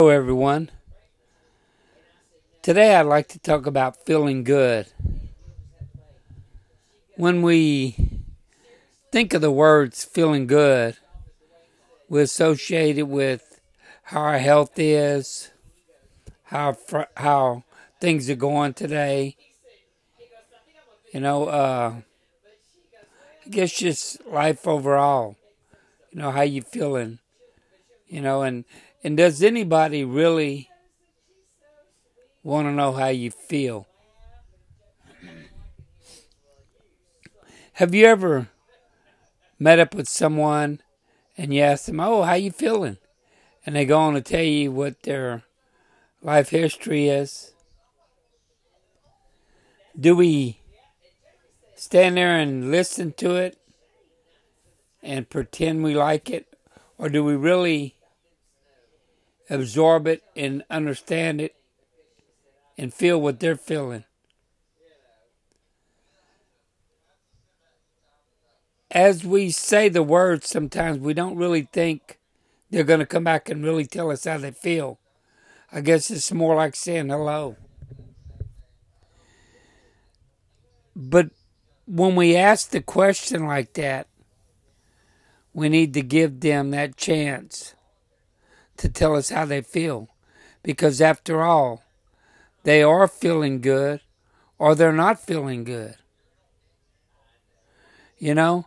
Hello, everyone. Today I'd like to talk about feeling good. When we think of the words feeling good, we associate it with how our health is, how how things are going today. You know, uh, I guess just life overall. You know, how you feeling. You know, and and does anybody really want to know how you feel? Have you ever met up with someone and you ask them, "Oh, how you feeling?" and they go on to tell you what their life history is? Do we stand there and listen to it and pretend we like it, or do we really absorb it and understand it and feel what they're feeling. As we say the words, sometimes we don't really think they're going to come back and really tell us how they feel. I guess it's more like saying hello. But when we ask the question like that, we need to give them that chance to tell us how they feel. Because after all, they are feeling good or they're not feeling good. You know,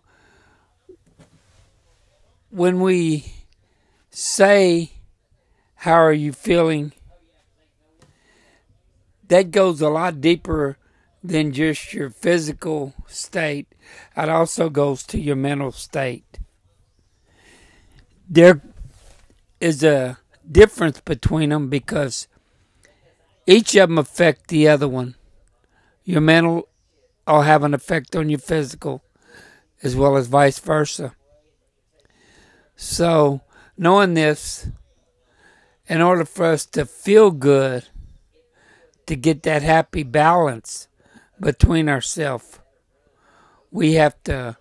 when we say, How are you feeling? that goes a lot deeper than just your physical state. It also goes to your mental state. There is a difference between them because each of them affect the other one. Your mental will have an effect on your physical, as well as vice versa. So, knowing this, in order for us to feel good, to get that happy balance between ourselves, we have to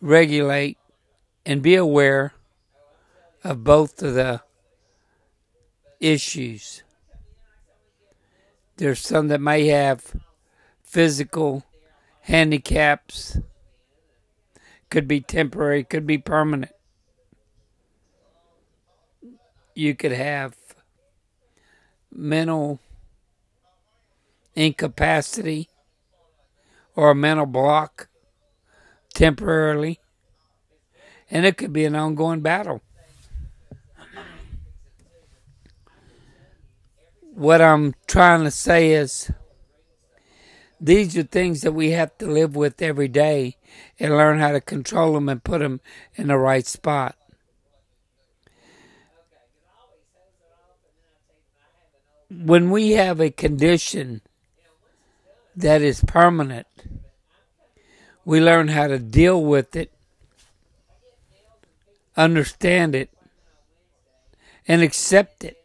regulate and be aware of both of the issues. There's some that may have physical handicaps, could be temporary, could be permanent. You could have mental incapacity or a mental block temporarily, and it could be an ongoing battle. What I'm trying to say is these are things that we have to live with every day and learn how to control them and put them in the right spot. When we have a condition that is permanent, we learn how to deal with it, understand it, and accept it.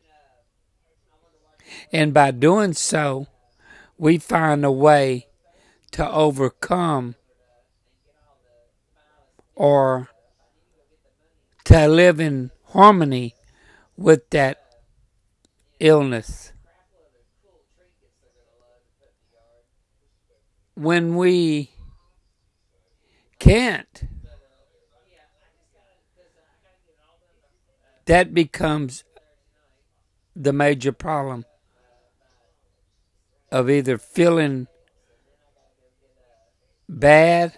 And by doing so, we find a way to overcome or to live in harmony with that illness. When we can't, that becomes the major problem of either feeling bad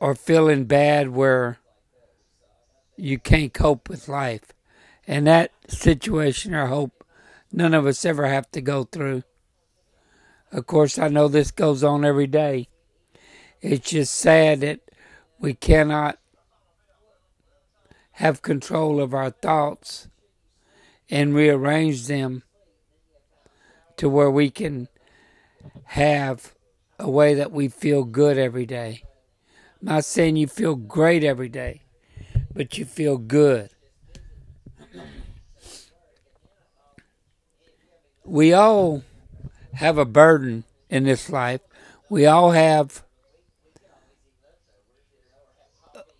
or feeling bad where you can't cope with life. And that situation, I hope none of us ever have to go through. Of course, I know this goes on every day. It's just sad that we cannot have control of our thoughts and rearrange them to where we can have a way that we feel good every day. I'm not saying you feel great every day, but you feel good. We all have a burden in this life. We all have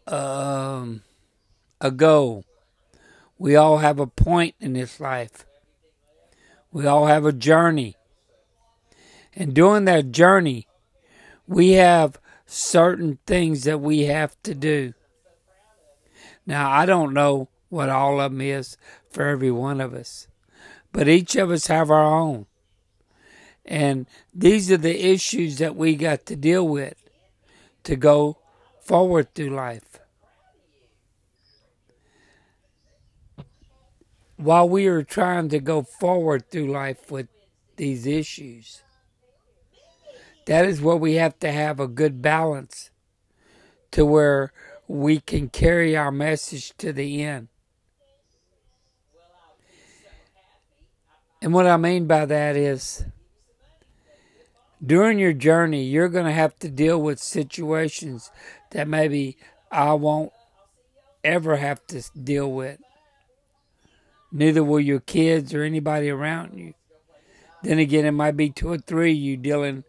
um, a goal. We all have a point in this life. We all have a journey. And during that journey, we have certain things that we have to do. Now, I don't know what all of them is for every one of us, but each of us have our own. And these are the issues that we got to deal with to go forward through life. While we are trying to go forward through life with these issues, that is where we have to have a good balance to where we can carry our message to the end. And what I mean by that is during your journey, you're going to have to deal with situations that maybe I won't ever have to deal with. Neither will your kids or anybody around you. Then again, it might be two or three you dealing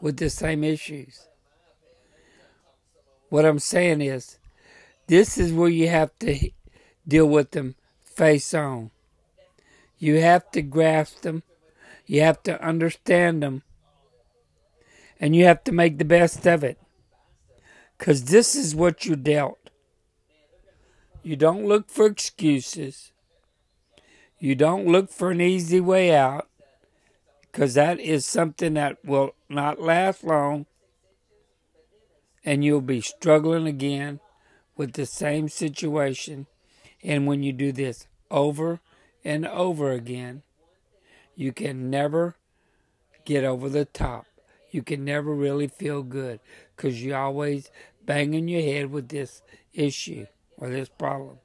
with the same issues. What I'm saying is, this is where you have to deal with them face on. You have to grasp them. You have to understand them and you have to make the best of it. Because this is what you dealt. You don't look for excuses. You don't look for an easy way out. Because that is something that will not last long. And you'll be struggling again with the same situation. And when you do this over and over again, you can never get over the top you can never really feel good because you're always banging your head with this issue or this problem.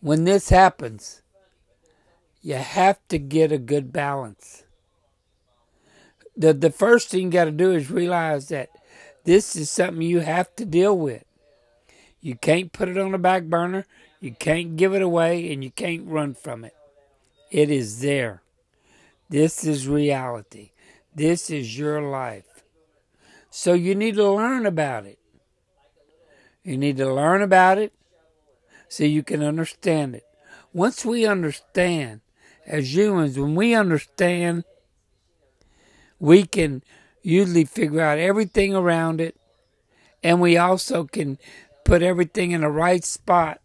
When this happens, you have to get a good balance. The, the first thing you got to do is realize that this is something you have to deal with. You can't put it on the back burner, you can't give it away, and you can't run from it. It is there. This is reality. This is your life. So you need to learn about it. You need to learn about it so you can understand it. Once we understand, as humans, when we understand, we can usually figure out everything around it, and we also can put everything in the right spot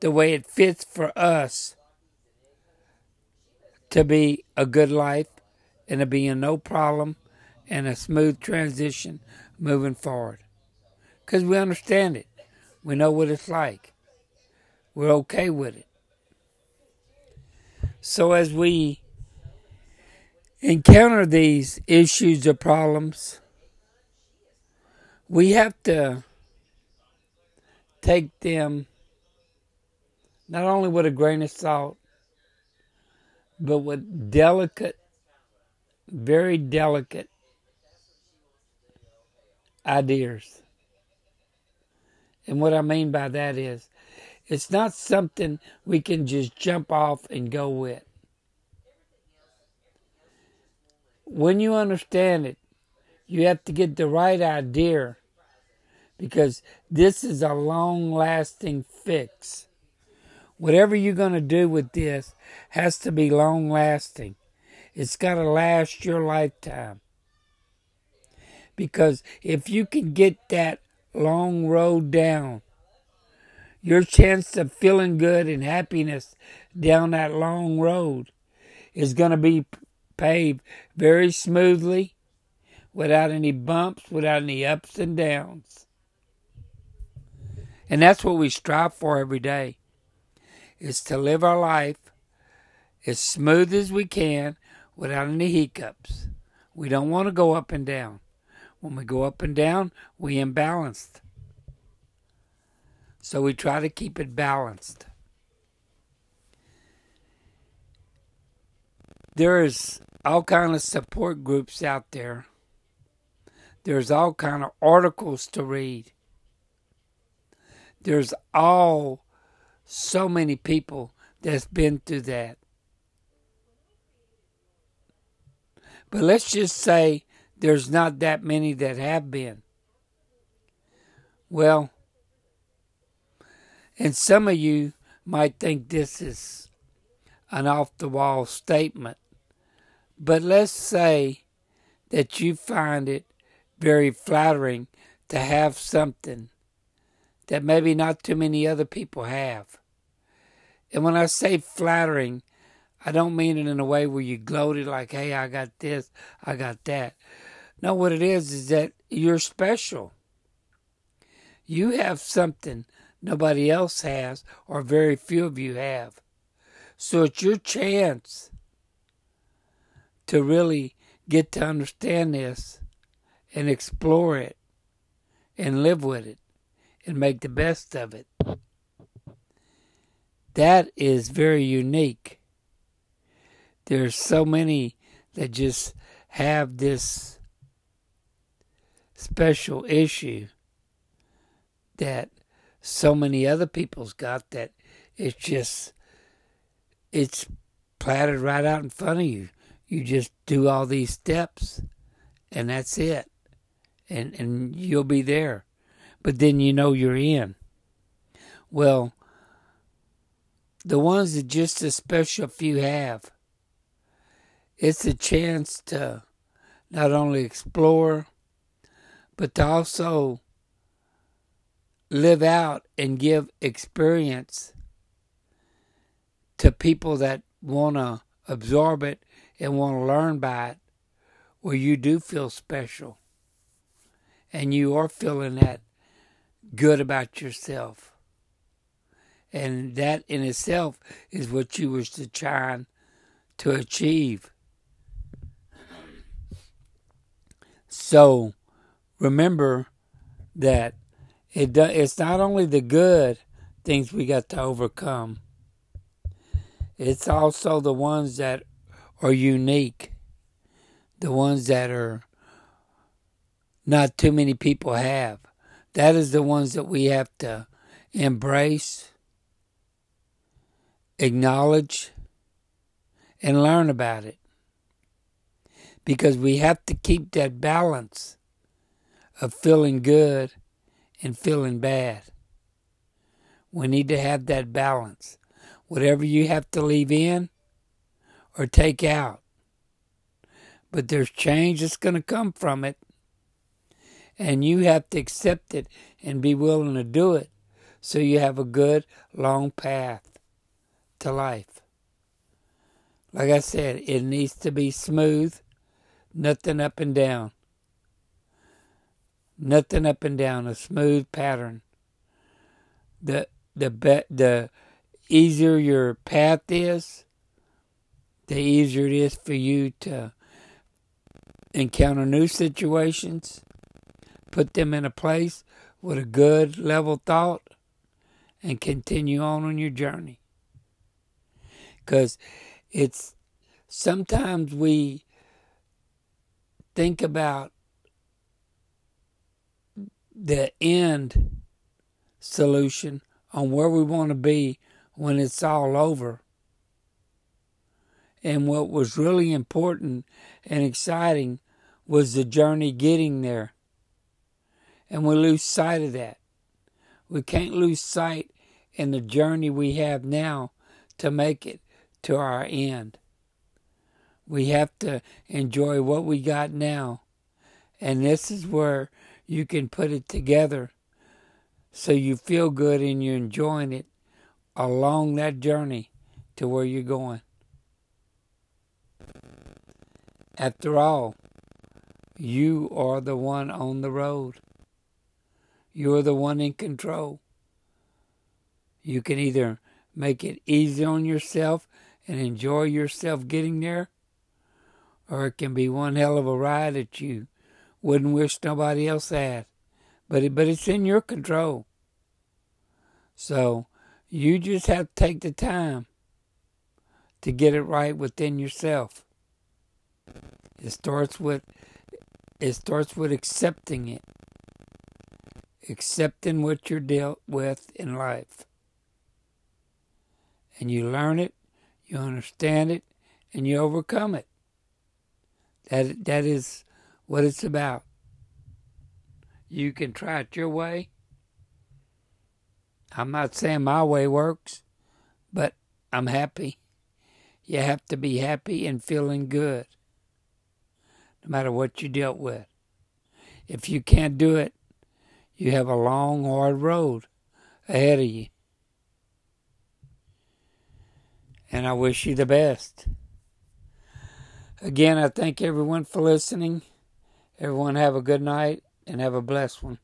the way it fits for us to be a good life and to be in no problem and a smooth transition moving forward. Because we understand it. We know what it's like. We're okay with it. So as we encounter these issues or problems, we have to take them not only with a grain of salt, but with delicate, very delicate ideas. And what I mean by that is, it's not something we can just jump off and go with. When you understand it, you have to get the right idea because this is a long lasting fix. Whatever you're going to do with this has to be long lasting. It's got to last your lifetime. Because if you can get that long road down, your chance of feeling good and happiness down that long road is going to be paved very smoothly without any bumps, without any ups and downs. And that's what we strive for every day is to live our life as smooth as we can without any hiccups. We don't want to go up and down. When we go up and down, we imbalanced. So we try to keep it balanced. There's all kind of support groups out there. There's all kind of articles to read. There's all so many people that's been through that. But let's just say there's not that many that have been. Well, And some of you might think this is an off the wall statement, but let's say that you find it very flattering to have something that maybe not too many other people have. And when I say flattering, I don't mean it in a way where you gloated like, hey, I got this, I got that. No, what it is is that you're special. You have something nobody else has, or very few of you have. So it's your chance to really get to understand this and explore it and live with it and make the best of it. That is very unique. There's so many that just have this special issue that so many other people's got that it's just it's platted right out in front of you. You just do all these steps and that's it. And and you'll be there. But then you know you're in. Well, the ones that just a special few have, it's a chance to not only explore, but to also live out and give experience to people that want to absorb it and want to learn by it, where you do feel special and you are feeling that good about yourself. And that in itself is what you was trying to achieve. So remember that it do, it's not only the good things we got to overcome. It's also the ones that are unique, the ones that are not too many people have. That is the ones that we have to embrace, acknowledge, and learn about it. Because we have to keep that balance of feeling good and feeling bad. We need to have that balance. Whatever you have to leave in or take out. But there's change that's going to come from it. And you have to accept it and be willing to do it so you have a good, long path to life. Like I said, it needs to be smooth, nothing up and down. Nothing up and down, a smooth pattern. The the be, the easier your path is, the easier it is for you to encounter new situations, put them in a place with a good level thought, and continue on on your journey. Because it's sometimes we think about the end solution on where we want to be when it's all over. And what was really important and exciting was the journey getting there. And we lose sight of that. We can't lose sight in the journey we have now to make it to our end. We have to enjoy what we got now. And this is where you can put it together so you feel good and you're enjoying it along that journey to where you're going. After all, you are the one on the road. You're the one in control. You can either make it easy on yourself and enjoy yourself getting there, or it can be one hell of a ride at you wouldn't wish nobody else had. But but it's in your control. So you just have to take the time to get it right within yourself. It starts with it starts with accepting it. Accepting what you're dealt with in life. And you learn it, you understand it, and you overcome it. That that is what it's about. You can try it your way. I'm not saying my way works, but I'm happy. You have to be happy and feeling good, no matter what you dealt with. If you can't do it, you have a long, hard road ahead of you. And I wish you the best. Again, I thank everyone for listening. Everyone have a good night and have a blessed one.